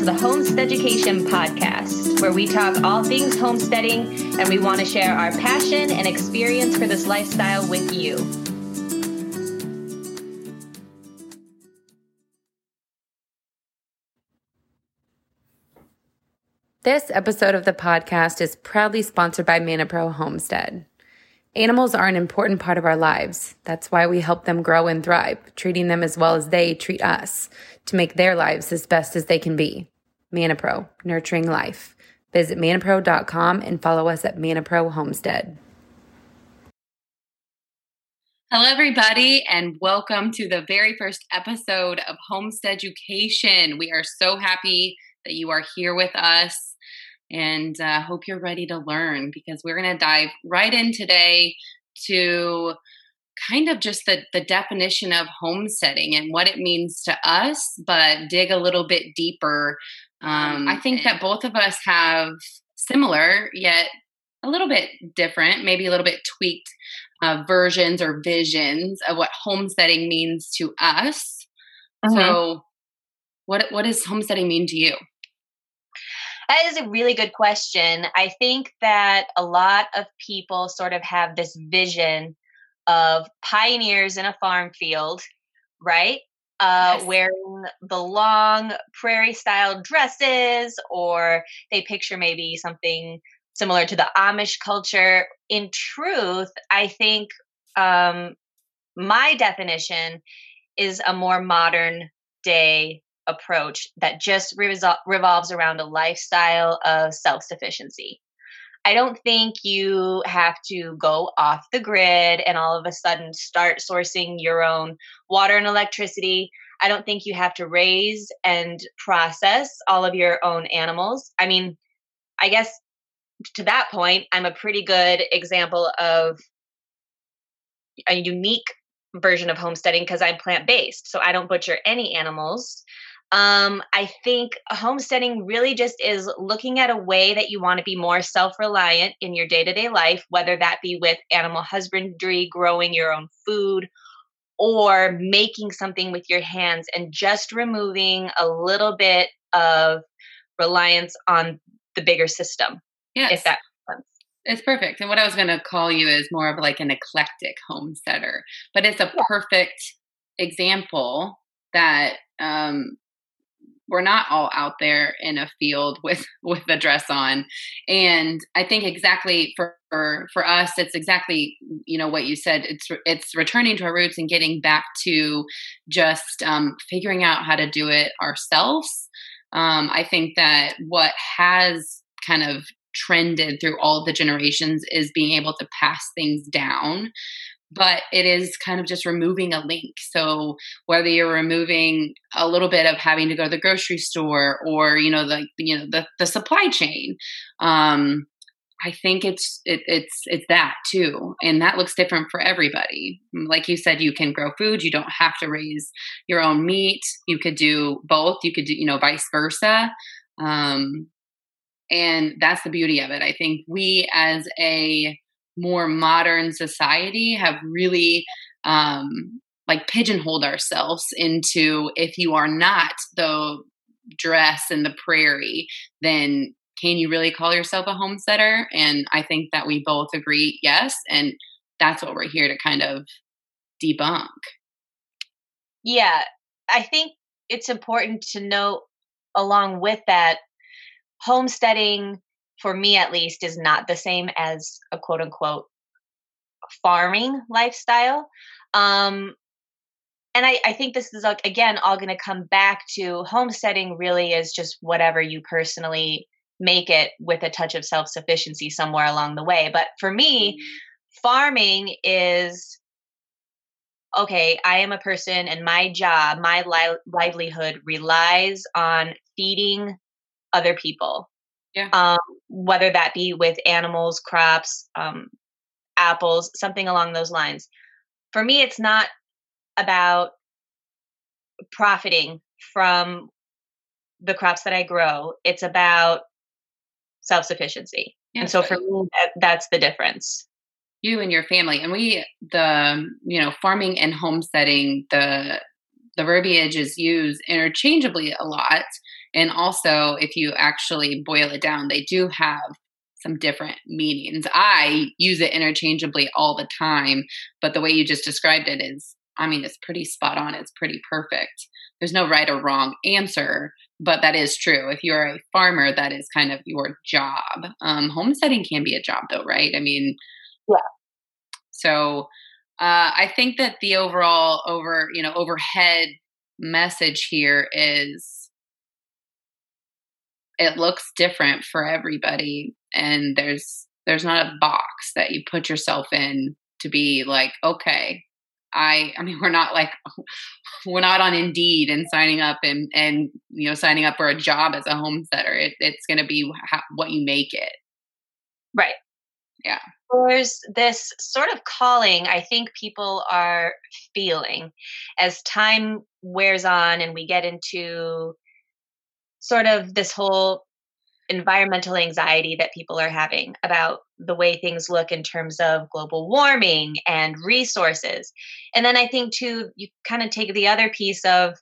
to the Homesteaducation Podcast, where we talk all things homesteading and we want to share our passion and experience for this lifestyle with you. This episode of the podcast is proudly sponsored by Manna Pro Homestead. Animals are an important part of our lives. That's why we help them grow and thrive, treating them as well as they treat us to make their lives as best as they can be. Manna Pro, nurturing life. Visit mannapro.com and follow us at Manna Pro Homestead. Hello, everybody, and welcome to the very first episode of Homesteaducation. We are so happy that you are here with us and uh, hope you're ready to learn because we're going to dive right in today to kind of just the, the definition of homesteading and what it means to us, but dig a little bit deeper. Um, I think that both of us have similar, yet a little bit different, maybe a little bit tweaked uh, versions or visions of what homesteading means to us. Mm-hmm. So, what what does homesteading mean to you? That is a really good question. I think that a lot of people sort of have this vision of pioneers in a farm field, right? Uh, yes. wearing the long prairie style dresses, or they picture maybe something similar to the Amish culture. In truth, I think um, my definition is a more modern day approach that just resol- revolves around a lifestyle of self sufficiency. I don't think you have to go off the grid and all of a sudden start sourcing your own water and electricity. I don't think you have to raise and process all of your own animals. I mean, I guess to that point, I'm a pretty good example of a unique version of homesteading because I'm plant based. So I don't butcher any animals. Um, I think homesteading really just is looking at a way that you want to be more self reliant in your day to day life, whether that be with animal husbandry, growing your own food, or making something with your hands and just removing a little bit of reliance on the bigger system. Yes. If that it's perfect. And what I was going to call you is more of like an eclectic homesteader, but it's a perfect example that um, we're not all out there in a field with with a dress on. And i think exactly for for, us it's exactly you know what you said it's it's returning to our roots and getting back to just um, figuring out how to do it ourselves. Um, i think that what has kind of trended through all the generations is being able to pass things down but it is kind of just removing a link. So whether you're removing a little bit of having to go to the grocery store or you know the you know the the supply chain, um, I think it's it, it's it's that too, and that looks different for everybody. Like you said, you can grow food. You don't have to raise your own meat. You could do both. You could do you know vice versa. Um, and that's the beauty of it. I think we as a more modern society have really um, like pigeonholed ourselves into if you are not the dress in the prairie, then can you really call yourself a homesteader? And I think that we both agree yes. And that's what we're here to kind of debunk. Yeah, I think it's important to note along with that homesteading for me at least, is not the same as a quote unquote farming lifestyle. Um, and I, I think this is like, again all going to come back to homesteading really is just whatever you personally make it with a touch of self sufficiency somewhere along the way. But for me, mm-hmm. farming is okay, I am a person and my job, my li- livelihood relies on feeding other people. Yeah. Um, whether that be with animals, crops, um, apples, something along those lines. For me, it's not about profiting from the crops that I grow. It's about self sufficiency. Yeah, and so for me, that, that's the difference. You and your family, and we, the you know, farming and homesteading, the the verbiage is used interchangeably a lot And also, if you actually boil it down, they do have some different meanings. I use it interchangeably all the time, but the way you just described it is, I mean, it's pretty spot on. It's pretty perfect. There's no right or wrong answer, but that is true. If you're a farmer, that is kind of your job. Um, homesteading can be a job, though, right? I mean, yeah. So uh, I think that the overall over, you know, overhead message here is it looks different for everybody and there's there's not a box that you put yourself in to be like okay i i mean we're not like we're not on indeed and signing up and and you know signing up for a job as a homesteader it, it's going to be how, what you make it. Right. Yeah. There's this sort of calling I think people are feeling as time wears on and we get into sort of this whole environmental anxiety that people are having about the way things look in terms of global warming and resources. And then I think, too, you kind of take the other piece of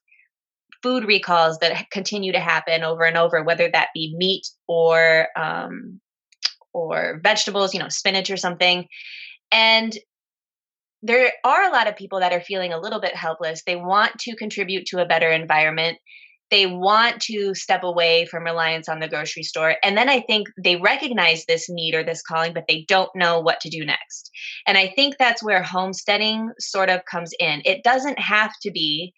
food recalls that continue to happen over and over, whether that be meat or um, or vegetables, you know, spinach or something. And there are a lot of people that are feeling a little bit helpless. They want to contribute to a better environment. They want to step away from reliance on the grocery store. And then I think they recognize this need or this calling, but they don't know what to do next. And I think that's where homesteading sort of comes in. It doesn't have to be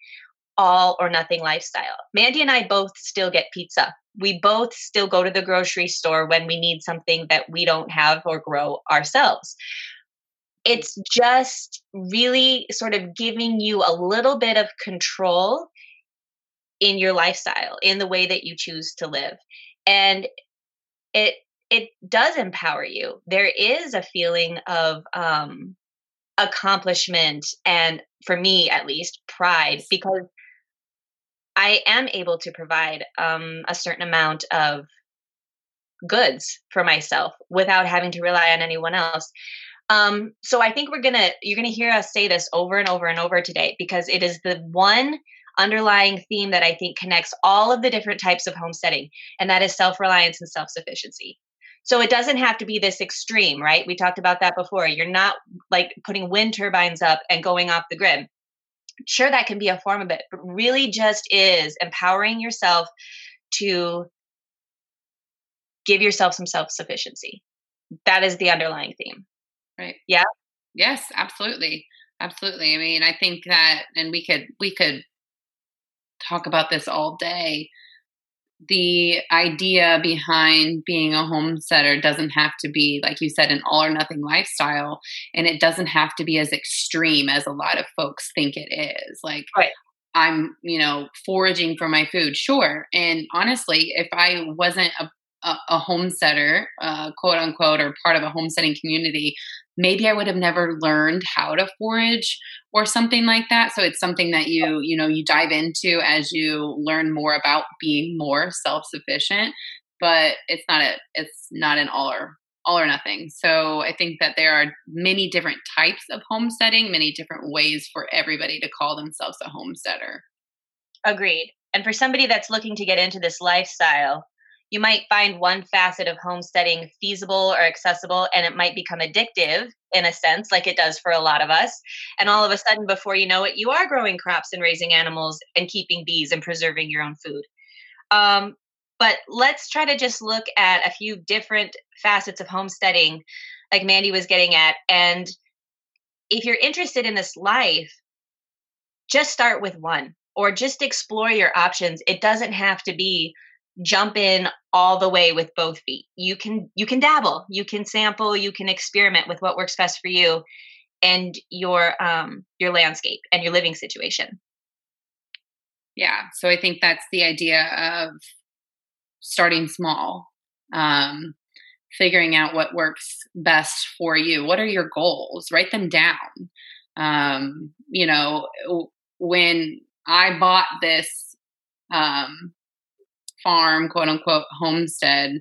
all or nothing lifestyle. Mandy and I both still get pizza we both still go to the grocery store when we need something that we don't have or grow ourselves. It's just really sort of giving you a little bit of control in your lifestyle, in the way that you choose to live. And it it does empower you. There is a feeling of um accomplishment and for me at least pride because I am able to provide um, a certain amount of goods for myself without having to rely on anyone else. Um, so I think we're gonna you're gonna hear us say this over and over and over today because it is the one underlying theme that I think connects all of the different types of homesteading, and that is self-reliance and self-sufficiency. So it doesn't have to be this extreme, right? We talked about that before. You're not like putting wind turbines up and going off the grid. Sure that can be a form of it but really just is empowering yourself to give yourself some self-sufficiency. That is the underlying theme. Right. Yeah? Yes absolutely. Absolutely. I mean i think that and we could we could talk about this all day the idea behind being a homesteader doesn't have to be, like you said, an all or nothing lifestyle. And it doesn't have to be as extreme as a lot of folks think it is. Like, right. I'm, you know, foraging for my food. Sure. And honestly, if I wasn't a a, a homesteader, uh, quote unquote, or part of a homesteading community, maybe I would have never learned how to forage or something like that. So it's something that you, you know, you dive into as you learn more about being more self-sufficient, but it's not a it's not an all or all or nothing. So I think that there are many different types of homesteading, many different ways for everybody to call themselves a homesteader. Agreed. And for somebody that's looking to get into this lifestyle, you might find one facet of homesteading feasible or accessible and it might become addictive in a sense like it does for a lot of us. And all of a sudden before you know it you are growing crops and raising animals and keeping bees and preserving your own food. Um, but let's try to just look at a few different facets of homesteading like mandy was getting at. And if you're interested in this life just start with one or just explore your options. It doesn't have to be jump in all the way with both feet. You can you can dabble, you can sample, you can experiment with what works best for you and your um your landscape and your living situation. Yeah, so I think that's the idea of starting small. Um figuring out what works best for you. What are your goals? Write them down. Um, you know, when I bought this um, farm, quote unquote, homestead,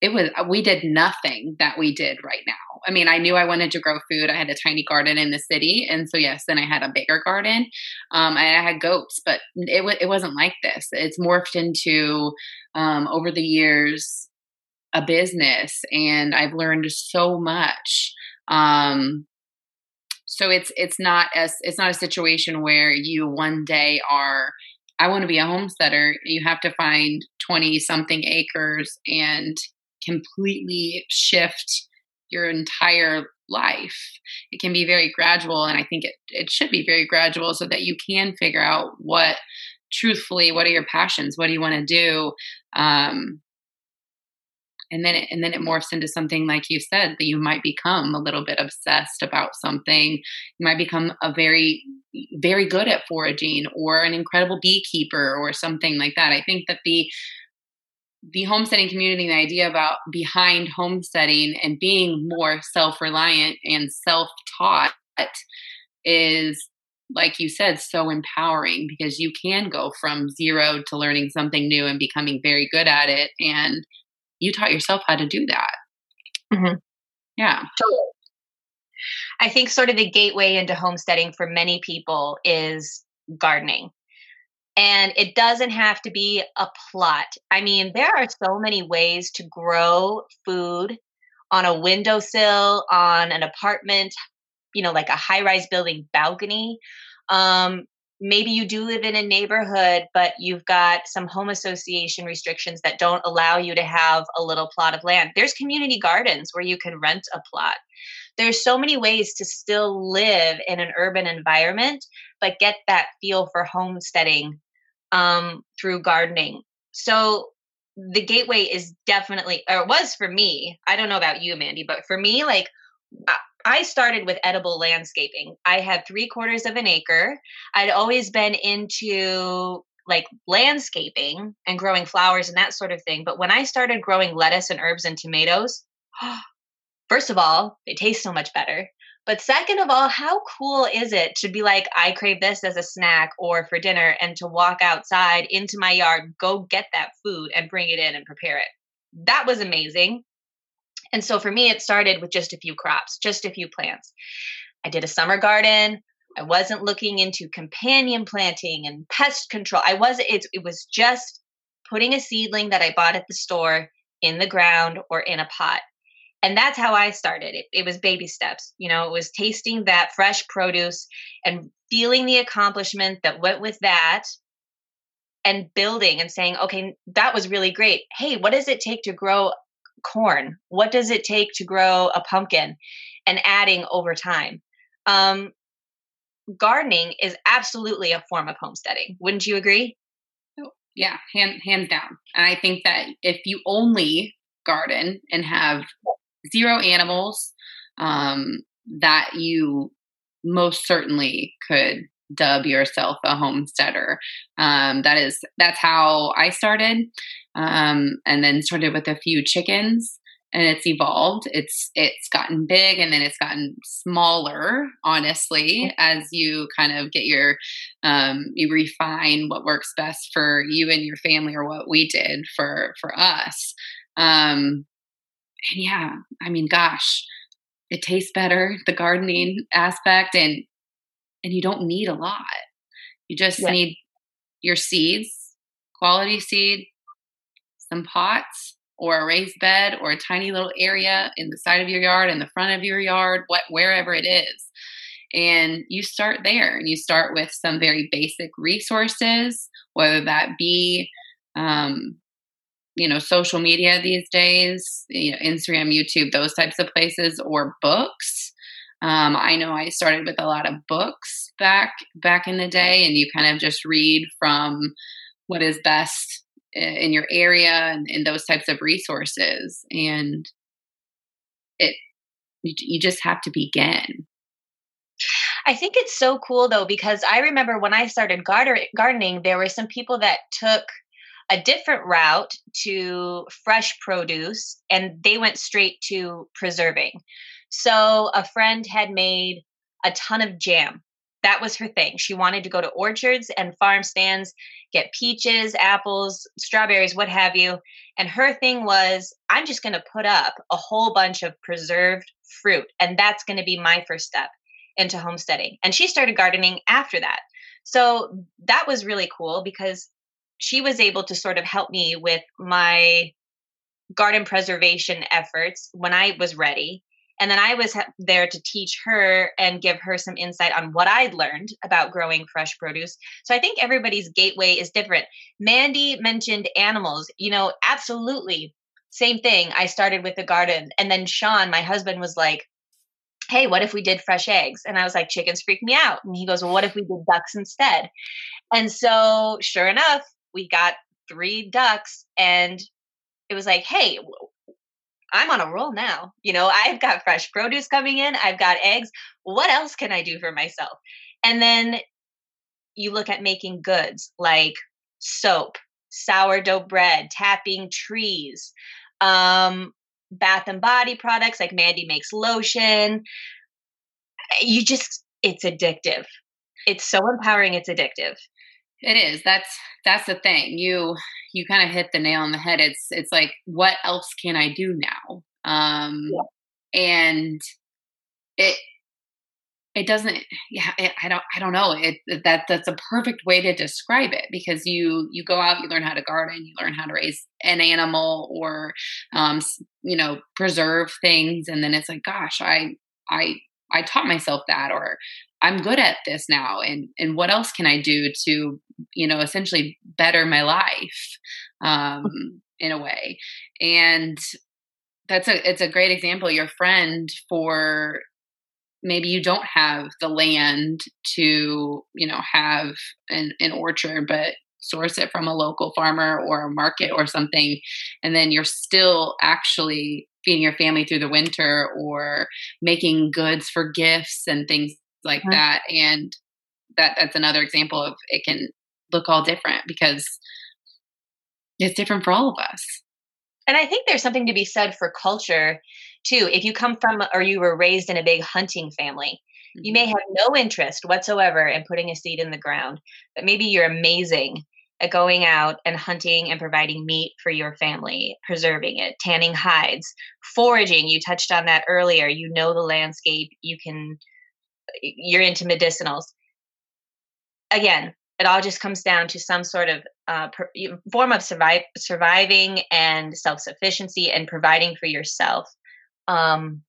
it was we did nothing that we did right now I mean, I knew I wanted to grow food. I had a tiny garden in the city, and so yes, then I had a bigger garden. Um, I had goats, but it w- it wasn't like this. It's morphed into um, over the years a business, and I've learned so much. Um, so it's it's not as it's not a situation where you one day are I want to be a homesteader. You have to find 20 something acres and completely shift your entire life. It can be very gradual, and I think it, it should be very gradual so that you can figure out what, truthfully, what are your passions? What do you want to do? Um, and then it, and then it morphs into something like you said that you might become a little bit obsessed about something. You might become a very very good at foraging or an incredible beekeeper or something like that. I think that the the homesteading community the idea about behind homesteading and being more self-reliant and self-taught is like you said so empowering because you can go from zero to learning something new and becoming very good at it. And you taught yourself how to do that. Mm-hmm. Yeah. Totally. I think sort of the gateway into homesteading for many people is gardening. And it doesn't have to be a plot. I mean, there are so many ways to grow food on a windowsill, on an apartment, you know, like a high rise building balcony. Um, maybe you do live in a neighborhood, but you've got some home association restrictions that don't allow you to have a little plot of land. There's community gardens where you can rent a plot. There's so many ways to still live in an urban environment, but get that feel for homesteading um, through gardening. So the gateway is definitely, or was for me. I don't know about you, Mandy, but for me, like I started with edible landscaping. I had three quarters of an acre. I'd always been into like landscaping and growing flowers and that sort of thing. But when I started growing lettuce and herbs and tomatoes, first of all, they taste so much better. But second of all, how cool is it to be like, I crave this as a snack or for dinner and to walk outside into my yard, go get that food and bring it in and prepare it? That was amazing. And so for me, it started with just a few crops, just a few plants. I did a summer garden. I wasn't looking into companion planting and pest control. I was it, it was just putting a seedling that I bought at the store in the ground or in a pot. And that's how I started. It, it was baby steps. You know, it was tasting that fresh produce and feeling the accomplishment that went with that and building and saying, okay, that was really great. Hey, what does it take to grow corn? What does it take to grow a pumpkin? And adding over time. Um, gardening is absolutely a form of homesteading. Wouldn't you agree? Oh, yeah, hand, hands down. And I think that if you only garden and have zero animals, um, that you most certainly could dub yourself a homesteader. Um, that is that's how I started, um, and then started with a few chickens. And it's evolved. It's it's gotten big, and then it's gotten smaller. Honestly, as you kind of get your um, you refine what works best for you and your family, or what we did for for us. Um, and yeah, I mean, gosh, it tastes better. The gardening aspect, and and you don't need a lot. You just yeah. need your seeds, quality seed, some pots, or a raised bed, or a tiny little area in the side of your yard, in the front of your yard, what wherever it is. And you start there, and you start with some very basic resources, whether that be, um, you know, social media these days, you know, Instagram, YouTube, those types of places, or books. Um, I know I started with a lot of books back back in the day, and you kind of just read from what is best in your area and, and those types of resources, and it you, you just have to begin. I think it's so cool though because I remember when I started gardening, there were some people that took a different route to fresh produce and they went straight to preserving. So a friend had made a ton of jam that was her thing. She wanted to go to orchards and farm stands, get peaches, apples, strawberries, what have you. And her thing was, I'm just going to put up a whole bunch of preserved fruit. And that's going to be my first step into homesteading. And she started gardening after that. So that was really cool because she was able to sort of help me with my garden preservation efforts when I was ready. And then I was there to teach her and give her some insight on what I'd learned about growing fresh produce. So I think everybody's gateway is different. Mandy mentioned animals. You know, absolutely. Same thing. I started with the garden. And then Sean, my husband, was like, hey, what if we did fresh eggs? And I was like, chickens freak me out. And he goes, well, what if we did ducks instead? And so, sure enough, we got three ducks and it was like, hey, I'm on a roll now. You know, I've got fresh produce coming in, I've got eggs. What else can I do for myself? And then you look at making goods like soap, sourdough bread, tapping trees, um, bath and body products like Mandy makes lotion. You just, it's addictive. It's so empowering, it's addictive. It is. That's that's the thing. You you kind of hit the nail on the head. It's it's like what else can I do now? Um yeah. and it it doesn't yeah it, i don't i don't know it that that's a perfect way to describe it because you you go out you learn how to garden you learn how to raise an animal or um you know preserve things and then it's like gosh i i i taught myself that or i'm good at this now and and what else can i do to you know essentially better my life um in a way. And that's a it's a great example your friend for maybe you don't have the land to you know have an, an orchard but source it from a local farmer or a market or something and then you're still actually feeding your family through the winter or making goods for gifts and things like mm-hmm. that and that that's another example of it can look all different because it's different for all of us and i think there's something to be said for culture too if you come from or you were raised in a big hunting family you may mm-hmm. have no interest whatsoever in putting a seed in the ground but maybe you're amazing going out and hunting and providing meat for your family preserving it tanning hides foraging. You touched on that earlier. You know the landscape. You can you're into medicinals. Again it all just comes down to some sort of uh, per, form of survive, surviving and self-sufficiency and providing for yourself um,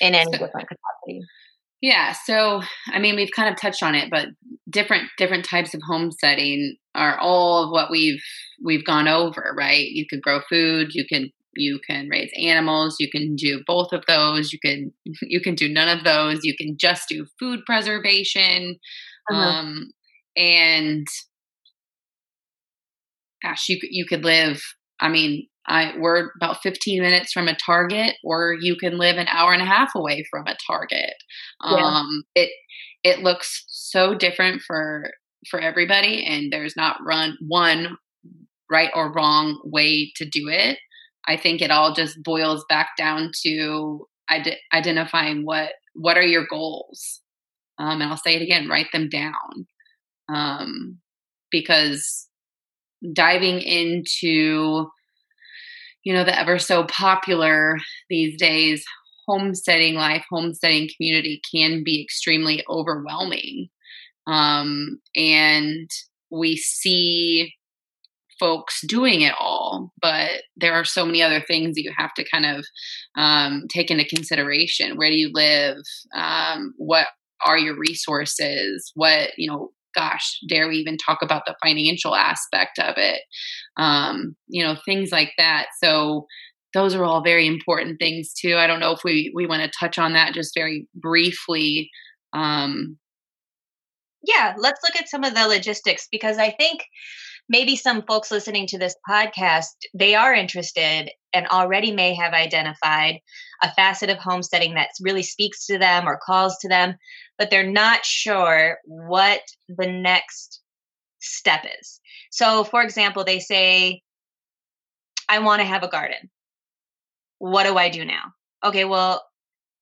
in any so, different capacity. Yeah, so I mean, we've kind of touched on it, but different different types of homesteading are all of what we've we've gone over, right? You could grow food, you can you can raise animals, you can do both of those, you can you can do none of those, you can just do food preservation, uh-huh. um, and gosh, you you could live. I mean, I we're about 15 minutes from a Target, or you can live an hour and a half away from a Target. Yeah. Um, it it looks so different for for everybody, and there's not run one right or wrong way to do it. I think it all just boils back down to ide- identifying what what are your goals. Um, and I'll say it again: write them down, um, because diving into you know, the ever so popular these days homesteading life, homesteading community can be extremely overwhelming. Um, and we see folks doing it all, but there are so many other things that you have to kind of um, take into consideration. Where do you live? Um, what are your resources? What, you know, gosh, dare we even talk about the financial aspect of it? Um, you know, things like that. So those are all very important things too. I don't know if we we want to touch on that just very briefly. Um, yeah, let's look at some of the logistics because I think maybe some folks listening to this podcast they are interested and already may have identified a facet of homesteading that really speaks to them or calls to them but they're not sure what the next step is. So, for example, they say, I want to have a garden. What do I do now? Okay, well,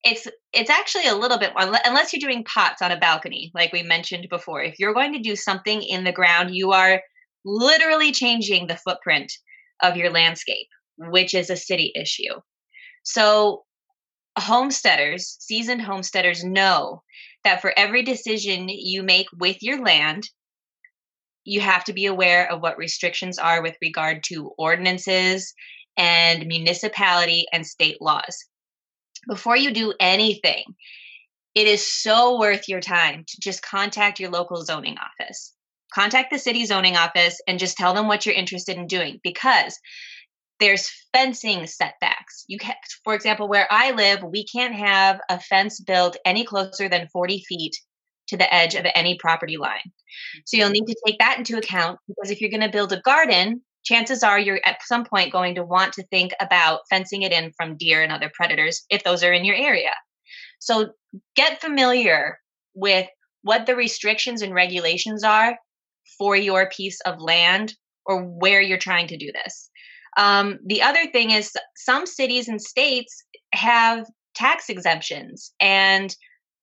it's it's actually a little bit more unless you're doing pots on a balcony like we mentioned before if you're going to do something in the ground you are literally changing the footprint of your landscape which is a city issue so homesteaders seasoned homesteaders know that for every decision you make with your land you have to be aware of what restrictions are with regard to ordinances and municipality and state laws before you do anything, it is so worth your time to just contact your local zoning office. Contact the city zoning office and just tell them what you're interested in doing because there's fencing setbacks. You can, for example, where I live, we can't have a fence built any closer than 40 feet to the edge of any property line. So you'll need to take that into account because if you're going to build a garden, chances are you're at some point going to want to think about fencing it in from deer and other predators if those are in your area. So get familiar with what the restrictions and regulations are for your piece of land or where you're trying to do this. Um, the other thing is some cities and states have tax exemptions and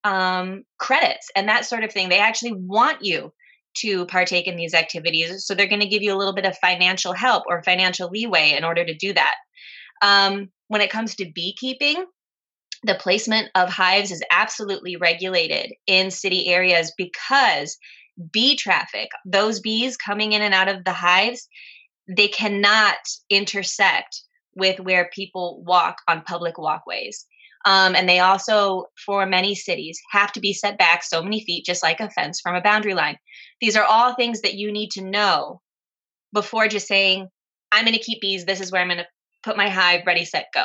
um, credits and that sort of thing. They actually want you to partake in these activities. So they're going to give you a little bit of financial help or financial leeway in order to do that. Um, when it comes to beekeeping, the placement of hives is absolutely regulated in city areas because bee traffic, those bees coming in and out of the hives, they cannot intersect with where people walk on public walkways. Um, and they also, for many cities, have to be set back so many feet, just like a fence from a boundary line. These are all things that you need to know before just saying, I'm going to keep bees. This is where I'm going to put my hive, ready, set, go.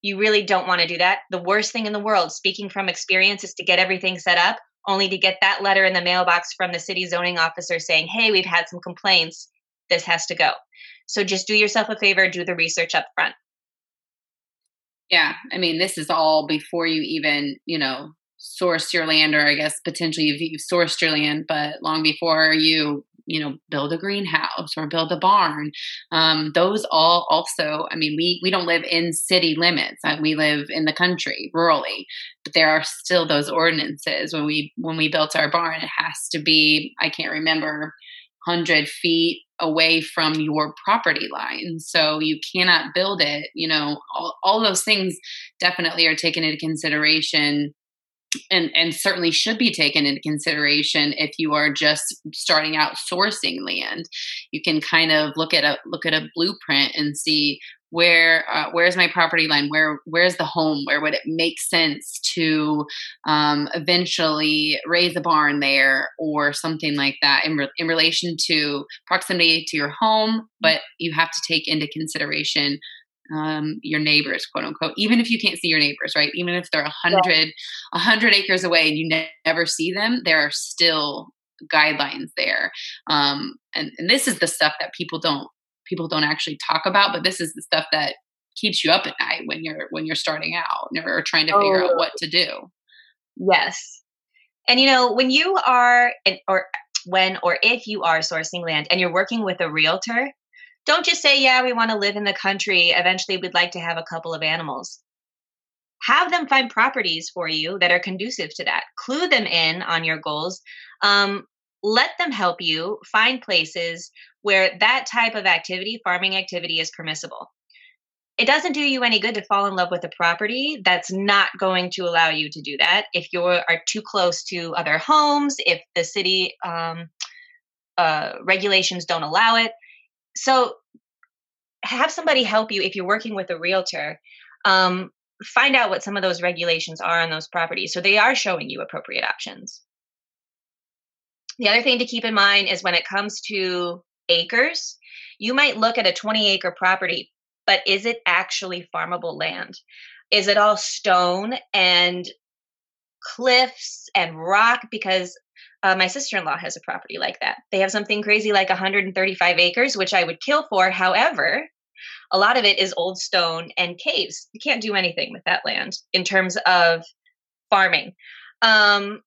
You really don't want to do that. The worst thing in the world, speaking from experience, is to get everything set up only to get that letter in the mailbox from the city zoning officer saying, hey, we've had some complaints. This has to go. So just do yourself a favor, do the research up front. Yeah, I mean, this is all before you even, you know, source your land, or I guess potentially if you've sourced your land, but long before you, you know, build a greenhouse or build a barn. Um, those all also, I mean, we we don't live in city limits. Uh, we live in the country, rurally, but there are still those ordinances. When we when we built our barn, it has to be. I can't remember 100 feet away from your property line. So you cannot build it. You know, all, all those things definitely are taken into consideration and and certainly should be taken into consideration if you are just starting out sourcing land you can kind of look at a look at a blueprint and see where uh, where's my property line? Where where's the home? Where would it make sense to um, eventually raise a barn there or something like that in, re- in relation to proximity to your home but you have to take into consideration um, your neighbors quote unquote even if you can't see your neighbors right? Even if they're a hundred a hundred acres away and you ne- never see them there are still guidelines there. Um, and, and this is the stuff that people don't people don't actually talk about but this is the stuff that keeps you up at night when you're when you're starting out or trying to figure oh. out what to do. Yes. And you know when you are or when or if you are sourcing land and you're working with a realtor don't just say yeah we want to live in the country. Eventually we'd like to have a couple of animals. Have them find properties for you that are conducive to that. Clue them in on your goals. Um, let them help you find places where that type of activity, farming activity, is permissible. It doesn't do you any good to fall in love with a property that's not going to allow you to do that. If you are too close to other homes, if the city um, uh, regulations don't allow it. So, have somebody help you if you're working with a realtor. Um, find out what some of those regulations are on those properties so they are showing you appropriate options. The other thing to keep in mind is when it comes to acres, you might look at a 20 acre property, but is it actually farmable land? Is it all stone and cliffs and rock? Because uh, my sister in law has a property like that. They have something crazy like 135 acres, which I would kill for. However, a lot of it is old stone and caves. You can't do anything with that land in terms of farming. Um,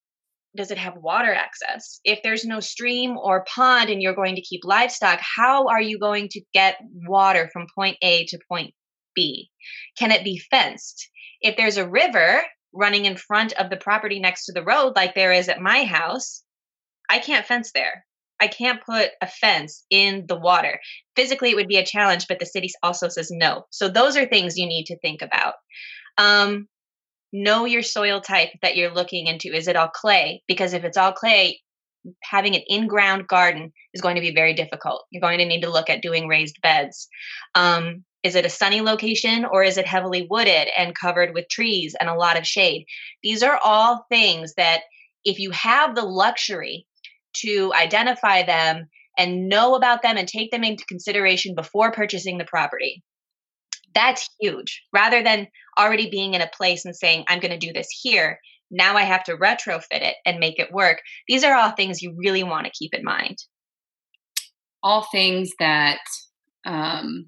does it have water access? If there's no stream or pond and you're going to keep livestock, how are you going to get water from point A to point B? Can it be fenced? If there's a river running in front of the property next to the road, like there is at my house, I can't fence there. I can't put a fence in the water. Physically, it would be a challenge, but the city also says no. So those are things you need to think about. Um, know your soil type that you're looking into. Is it all clay? Because if it's all clay, having an in-ground garden is going to be very difficult. You're going to need to look at doing raised beds. Um, is it a sunny location or is it heavily wooded and covered with trees and a lot of shade? These are all things that if you have the luxury to identify them and know about them and take them into consideration before purchasing the property. That's huge. Rather than already being in a place and saying, I'm going to do this here, now I have to retrofit it and make it work. These are all things you really want to keep in mind. All things that, um,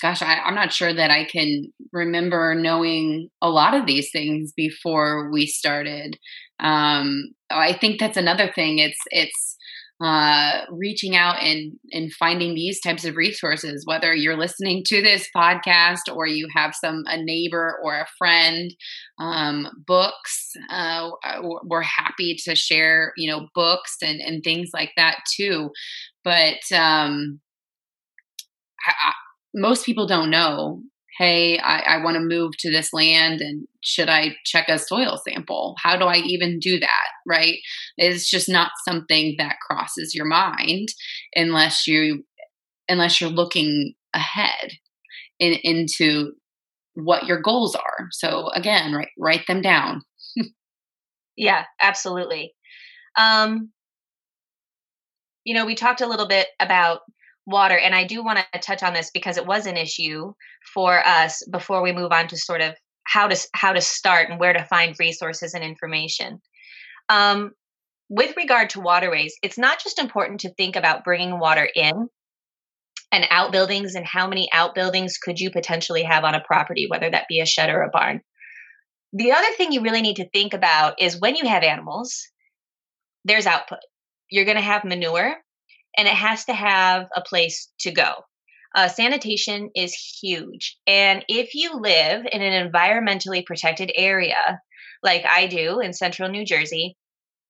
gosh, I, I'm not sure that I can remember knowing a lot of these things before we started um, I think that's another thing. It's it's uh, reaching out and and finding these types of resources. Whether you're listening to this podcast or you have some a neighbor or a friend, um, books. Uh, we're happy to share, you know, books and and things like that too. But um, I, I, most people don't know hey, I, I want to move to this land and should I check a soil sample? How do I even do that? Right? It's just not something that crosses your mind unless you unless you're looking ahead in, into what your goals are. So again, right, write them down. yeah, absolutely. Um, you know, we talked a little bit about water and i do want to touch on this because it was an issue for us before we move on to sort of how to how to start and where to find resources and information. Um, with regard to waterways it's not just important to think about bringing water in and outbuildings and how many outbuildings could you potentially have on a property whether that be a shed or a barn. The other thing you really need to think about is when you have animals there's output. You're going to have manure and it has to have a place to go. Uh, sanitation is huge. And if you live in an environmentally protected area, like I do in central New Jersey,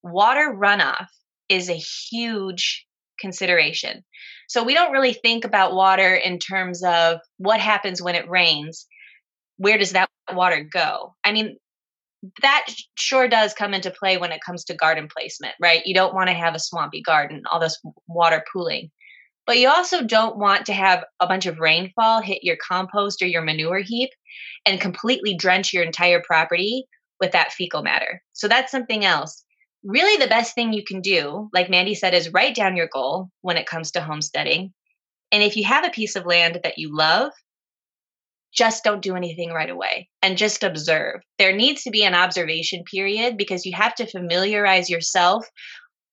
water runoff is a huge consideration. So we don't really think about water in terms of what happens when it rains. Where does that water go? I mean, that sure does come into play when it comes to garden placement, right? You don't want to have a swampy garden, all this water pooling. But you also don't want to have a bunch of rainfall hit your compost or your manure heap and completely drench your entire property with that fecal matter. So that's something else. Really, the best thing you can do, like Mandy said, is write down your goal when it comes to homesteading. And if you have a piece of land that you love, just don't do anything right away and just observe. There needs to be an observation period because you have to familiarize yourself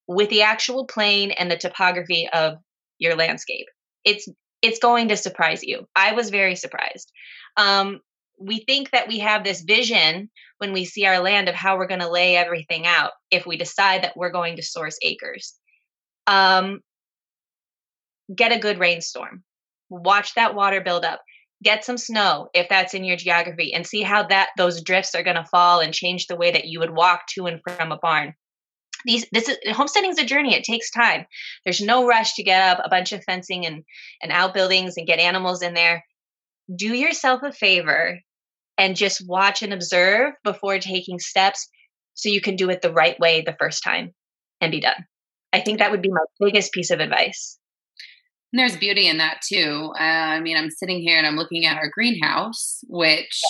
with the actual plane and the topography of your landscape. It's it's going to surprise you. I was very surprised. Um, we think that we have this vision when we see our land of how we're going to lay everything out if we decide that we're going to source acres. Um, get a good rainstorm. Watch that water build up get some snow if that's in your geography and see how that those drifts are going to fall and change the way that you would walk to and from a barn. These this is homesteading is a journey it takes time. There's no rush to get up a bunch of fencing and and outbuildings and get animals in there. Do yourself a favor and just watch and observe before taking steps so you can do it the right way the first time and be done. I think that would be my biggest piece of advice and there's beauty in that too. Uh, I mean, I'm sitting here and I'm looking at our greenhouse, which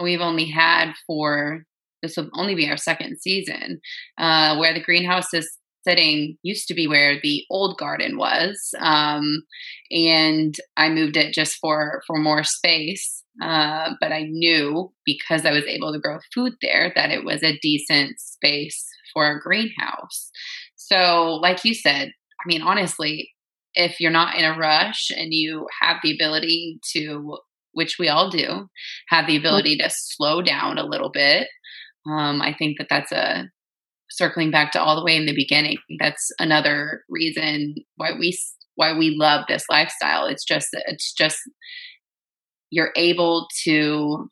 we've only had for this will only be our second season, uh, where the greenhouse is sitting used to be where the old garden was, um, and I moved it just for for more space. Uh, but I knew because I was able to grow food there that it was a decent space for a greenhouse. So, like you said, I mean, honestly, if you're not in a rush and you have the ability to which we all do have the ability to slow down a little bit um, i think that that's a circling back to all the way in the beginning that's another reason why we why we love this lifestyle it's just it's just you're able to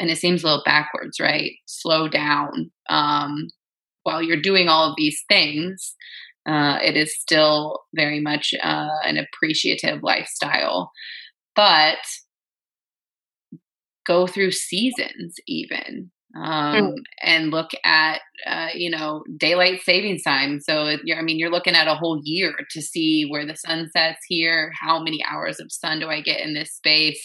and it seems a little backwards, right? Slow down. Um, while you're doing all of these things, uh, it is still very much uh, an appreciative lifestyle. But go through seasons, even um, mm. and look at uh, you know daylight savings time. So I mean, you're looking at a whole year to see where the sun sets here. How many hours of sun do I get in this space?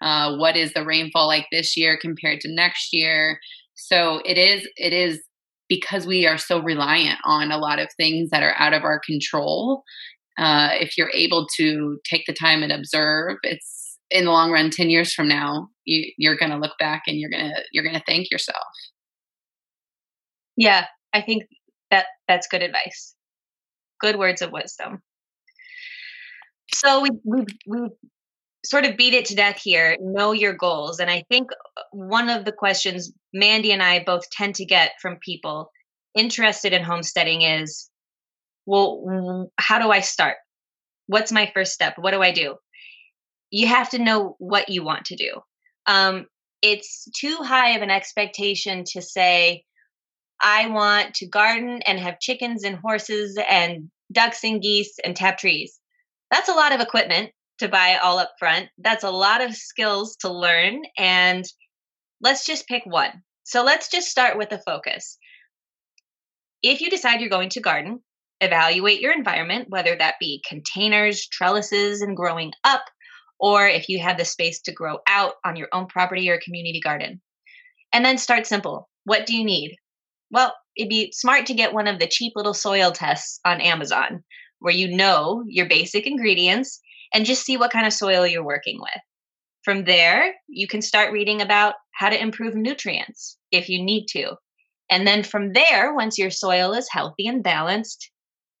Uh, what is the rainfall like this year compared to next year? So it is it is because we are so reliant on a lot of things that are out of our control. Uh, if you're able to take the time and observe, it's in the long run 10 years from now you, you're going to look back and you're going to you're going to thank yourself yeah i think that that's good advice good words of wisdom so we we we sort of beat it to death here know your goals. And i think uh, one of the questions mandy and i both tend to get from people interested in homesteading is well how do i start? What's my first step? What do i do? You have to know what you want to do. Um, it's too high of an expectation to say, I want to garden and have chickens and horses and ducks and geese and tap trees. That's a lot of equipment to buy all up front. That's a lot of skills to learn. And let's just pick one. So let's just start with a focus. If you decide you're going to garden, evaluate your environment, whether that be containers, trellises, and growing up, or if you have the space to grow out on your own property or community garden. And then start simple. What do you need? Well, it'd be smart to get one of the cheap little soil tests on Amazon where you know your basic ingredients and just see what kind of soil you're working with. From there, you can start reading about how to improve nutrients if you need to. And then from there, once your soil is healthy and balanced,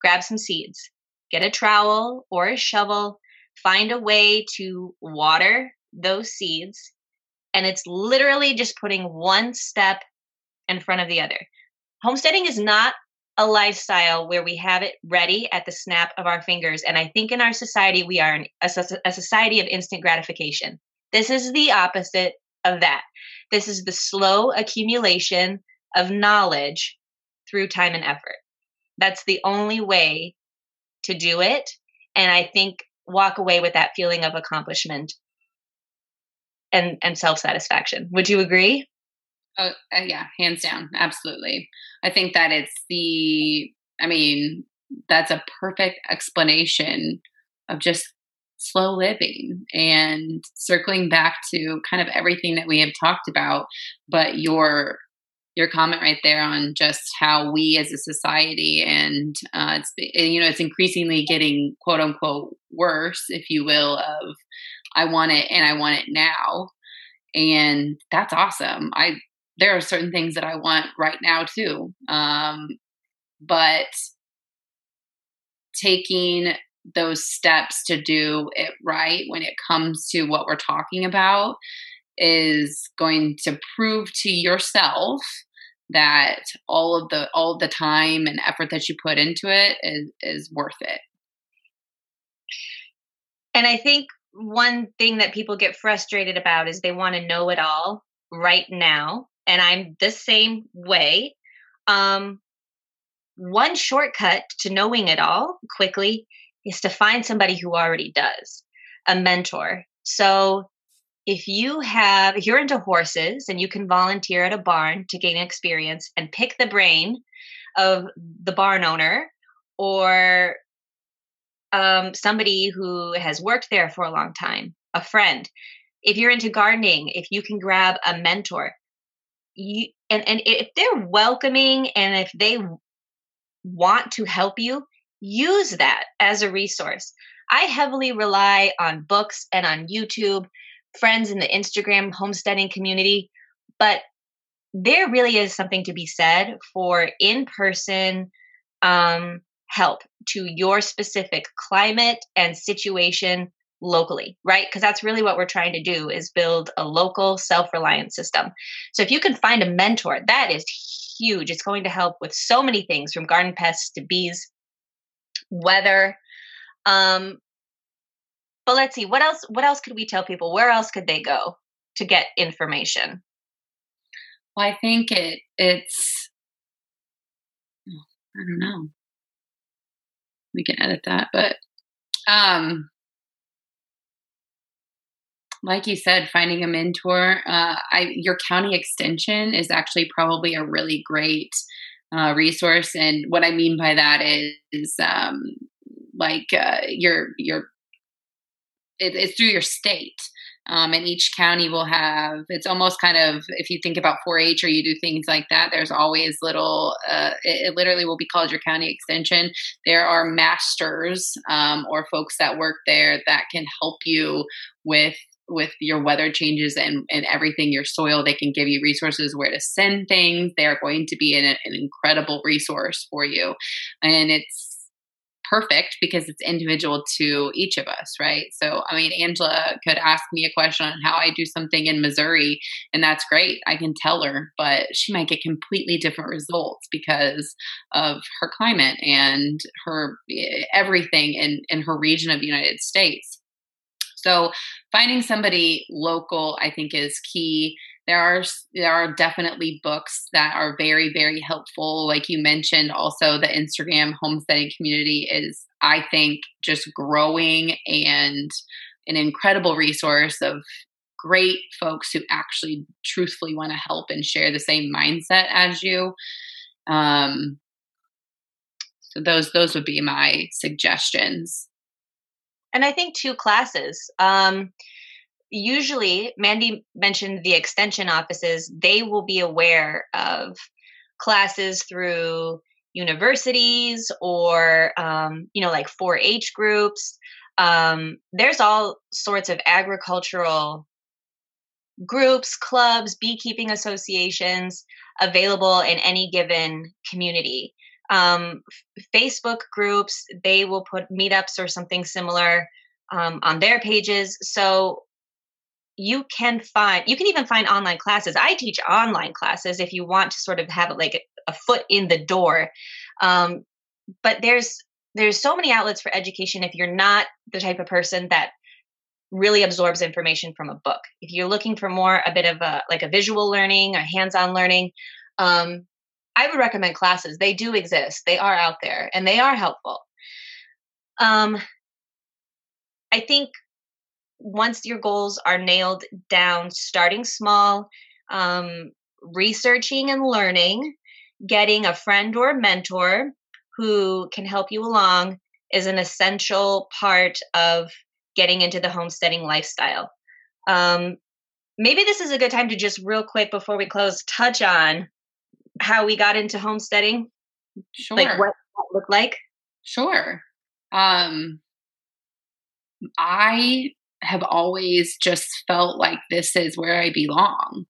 grab some seeds. Get a trowel or a shovel find a way to water those seeds. And it's literally just putting one step in front of the other. Homesteading is not a lifestyle where we have it ready at the snap of our fingers. And I think in our society, we are a, a society of instant gratification. This is the opposite of that. This is the slow accumulation of knowledge through time and effort. That's the only way to do it. And I think walk away with that feeling of accomplishment and and self-satisfaction would you agree oh uh, yeah hands down absolutely. I think that it's the i mean that's a perfect explanation of just slow living and circling back to kind of everything that we have talked about but your your comment right there on just how we as a society and uh, it's you know it's increasingly getting quote unquote worse if you will of i want it and i want it now and that's awesome. I there are certain things that i want right now too um, but taking those steps to do it right when it comes to what we're talking about is going to prove to yourself that all of the all of the time and effort that you put into it is is worth it. And I think one thing that people get frustrated about is they want to know it all right now, and I'm the same way. Um, one shortcut to knowing it all quickly is to find somebody who already does, a mentor. So if you have if you're into horses and you can volunteer at a barn to gain experience and pick the brain of the barn owner or um, somebody who has worked there for a long time a friend if you're into gardening if you can grab a mentor you and, and if they're welcoming and if they want to help you use that as a resource. I heavily rely on books and on youtube friends in the Instagram homesteading community, but there really is something to be said for in person um, help to your specific climate and situation locally right? Because that's really what we're trying to do is build a local self-reliant system. So if you can find a mentor that is huge. It's going to help with so many things from garden pests to bees weather um, but let's see what else what else could we tell people? Where else could they go to get information? Well, I think it it's I don't know. We can edit that, but um like you said, finding a mentor. Uh, I your county extension is actually probably a really great uh, resource, and what I mean by that is um, like uh, your your it, it's through your state. Um, and each county will have it's almost kind of if you think about 4-h or you do things like that there's always little uh, it, it, literally will be called your county extension there are masters um, or folks that work there that can help you with with your weather changes and, and everything, your soil, they can give you resources where to send things. They're going to be an, an incredible resource for you. And it's perfect because it's individual to each of us, right? So, I mean, Angela could ask me a question on how I do something in Missouri, and that's great. I can tell her, but she might get completely different results because of her climate and her eh, everything in, in her region of the United States. So finding somebody local, I think, is key. There are there are definitely books that are very very helpful. Like you mentioned, also the Instagram homesteading community is, I think, just growing and an incredible resource of great folks who actually truthfully want to help and share the same mindset as you. Um, so those those would be my suggestions and I think two classes. Um, usually, Mandy mentioned the extension offices, they will be aware of classes through universities or, um, you know, like 4 H groups. Um, there's all sorts of agricultural groups, clubs, beekeeping associations available in any given community um, Facebook groups, they will put meetups or something similar um, on their pages. So you can find, you can even find online classes. I teach online classes if you want to sort of have like a, foot in the door. Um, but there's there's so many outlets for education if you're not the type of person that really absorbs information from a book. If you're looking for more a bit of a like a visual learning or hands-on learning, um, I would recommend classes. They do exist. They are out there and they are helpful. Um, I think once your goals are nailed down, starting small, um, researching and learning, getting a friend or mentor who can help you along is an essential part of getting into the homesteading lifestyle. Um, maybe this is a good time to just real quick before we close touch on how we got into homesteading? Sure. Like what that looked like? Sure. Um, I have always just felt like this is where I belong.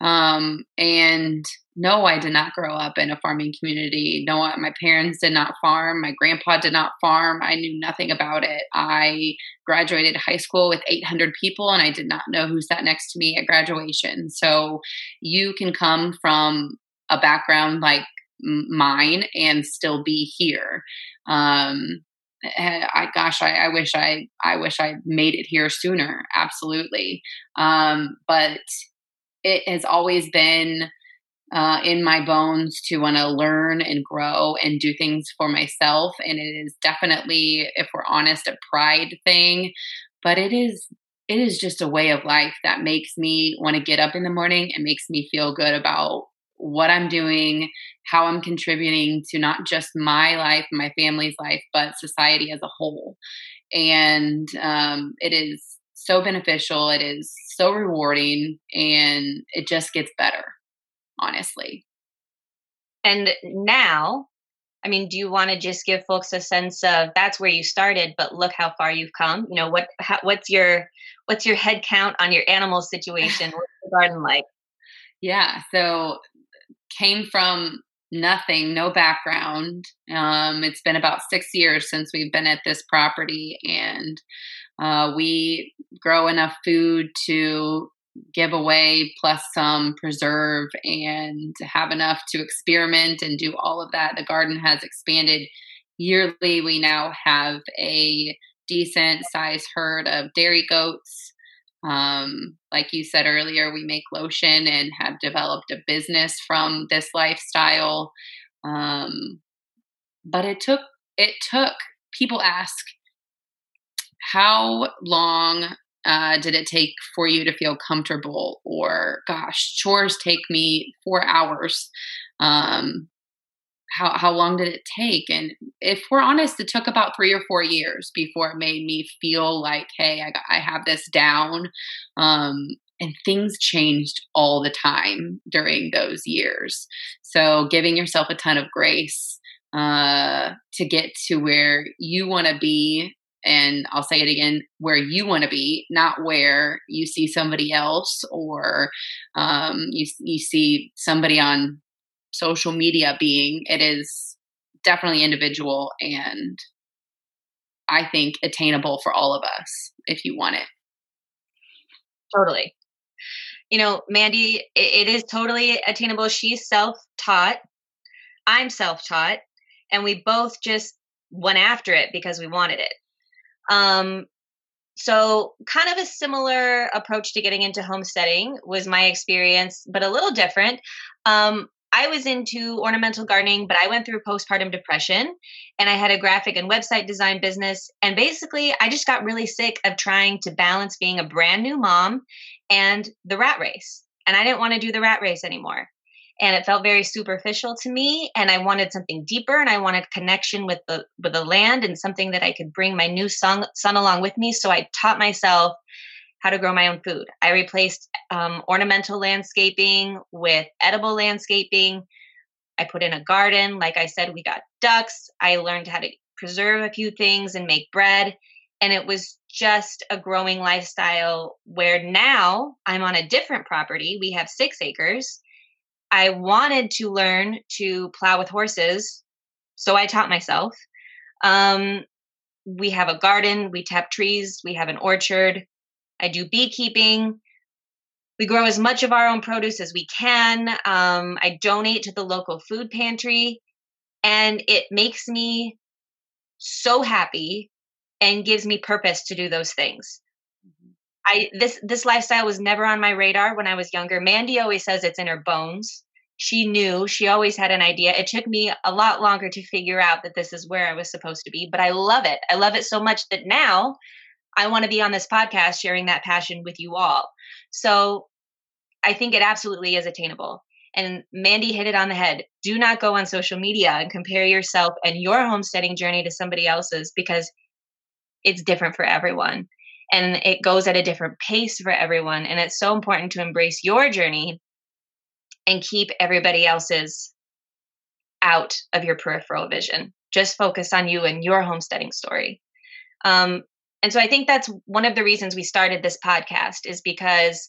Um, and no, I did not grow up in a farming community. No, my parents did not farm. My grandpa did not farm. I knew nothing about it. I graduated high school with 800 people and I did not know who sat next to me at graduation. So you can come from a background like mine and still be here. Um, eh, I gosh, I, I, wish I I wish I made it here sooner. Absolutely, um, but it has always been uh, in my bones to want to learn and grow and do things for myself. And it is definitely, if we're honest, a pride thing. But it is it is just a way of life that makes me want to get up in the morning and makes me feel good about what I'm doing, how I'm contributing to not just my life, my family's life, but society as a whole. And um, it is so beneficial. It is so rewarding, and it just gets better, honestly. And now, I mean, do you want to just give folks a sense of that's where you started, but look how far you've come? You know, what how, what's your what's your head count on your animal situation? What's the garden like? Yeah, so came from nothing, no background. Um, it's been about six years since we've been at this property, and uh, we grow enough food to give away plus some preserve and have enough to experiment and do all of that. The garden has expanded yearly. We now have a decent size herd of dairy goats Um, like you said earlier, we make lotion and have developed a business from this lifestyle. Um, but it took it took people ask how long uh, did it take for you to feel comfortable or gosh chores take me four hours um, how, how long did it take? And if we're honest it took about three or four years before it made me feel like hey i, got, I have this down. Um, and things changed all the time during those years. So giving yourself a ton of grace uh, to get to where you want to be and I'll say it again, where you want to be, not where you see somebody else or um, you you see somebody on social media being. It is definitely individual and I think attainable for all of us if you want it. Totally. You know, Mandy, it, it is totally attainable. She's self taught. I'm self taught. And we both just went after it because we wanted it. Um, so, kind of a similar approach to getting into homesteading was my experience, but a little different. Um, I was into ornamental gardening, but I went through postpartum depression and I had a graphic and website design business. And basically, I just got really sick of trying to balance being a brand new mom and the rat race. And I didn't want to do the rat race anymore and it felt very superficial to me and i wanted something deeper and i wanted connection with the with the land and something that i could bring my new son, son along with me so i taught myself how to grow my own food. I replaced um, ornamental landscaping with edible landscaping. I put in a garden. Like i said we got ducks. I learned how to preserve a few things and make bread. And it was just a growing lifestyle where now i'm on a different property. We have six acres. I wanted to learn to plow with horses, so I taught myself. Um, we have a garden, we tap trees, we have an orchard. I do beekeeping. We grow as much of our own produce as we can. Um, I donate to the local food pantry, and it makes me so happy and gives me purpose to do those things. I this this lifestyle was never on my radar when I was younger. Mandy always says it's in her bones. She knew, she always had an idea. It took me a lot longer to figure out that this is where I was supposed to be, but I love it. I love it so much that now I want to be on this podcast sharing that passion with you all. So I think it absolutely is attainable. And Mandy hit it on the head. Do not go on social media and compare yourself and your homesteading journey to somebody else's because it's different for everyone and it goes at a different pace for everyone. And it's so important to embrace your journey and keep everybody else's out of your peripheral vision. Just focus on you and your homesteading story. Um, and so I think that's one of the reasons we started this podcast is because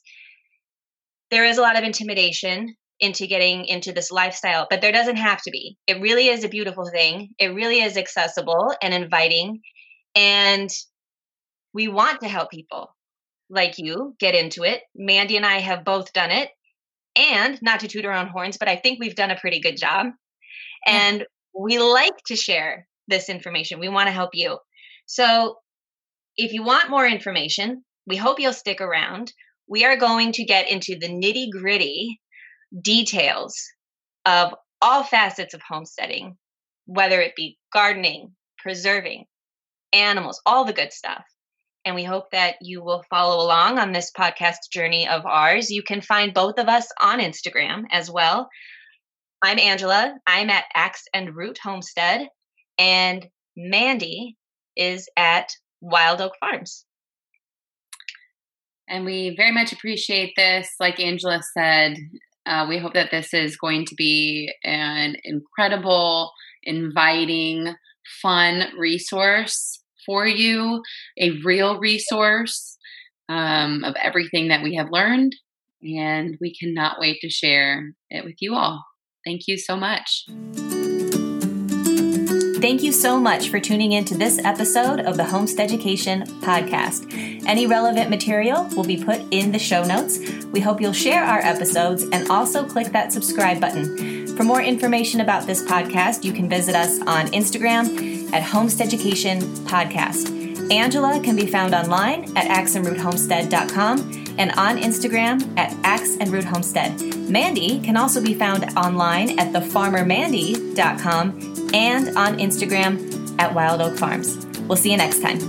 there is a lot of intimidation into getting into this lifestyle, but there doesn't have to be. It really is a beautiful thing. It really is accessible and inviting. And we want to help people like you get into it. Mandy and I have both done it. And not to toot our own horns, but I think we've done a pretty good job. And we like to share this information. We want to help you. So if you want more information, we hope you'll stick around. We are going to get into the nitty gritty details of all facets of homesteading, whether it be gardening, preserving, animals, all the good stuff. And we hope that you will follow along on this podcast journey of ours. You can find both of us on Instagram as well. I'm Angela. I'm at Axe and Root Homestead. And Mandy is at Wild Oak Farms. And we very much appreciate this. Like Angela said, uh, we hope that this is going to be an incredible, inviting, fun resource for you, a real resource um, of everything that we have learned. And we cannot wait to share it with you all. Thank you so much. Thank you so much for tuning in to this episode of the Homesteaducation Podcast. Any relevant material will be put in the show notes. We hope you'll share our episodes and also click that subscribe button. For more information about this podcast, you can visit us on Instagram at Homesteaducation Podcast. Angela can be found online at axeandroothomestead.com and on Instagram at Axe and Root Homestead. Mandy can also be found online at thefarmermandy.com and on Instagram at Wild Oak Farms. We'll see you next time.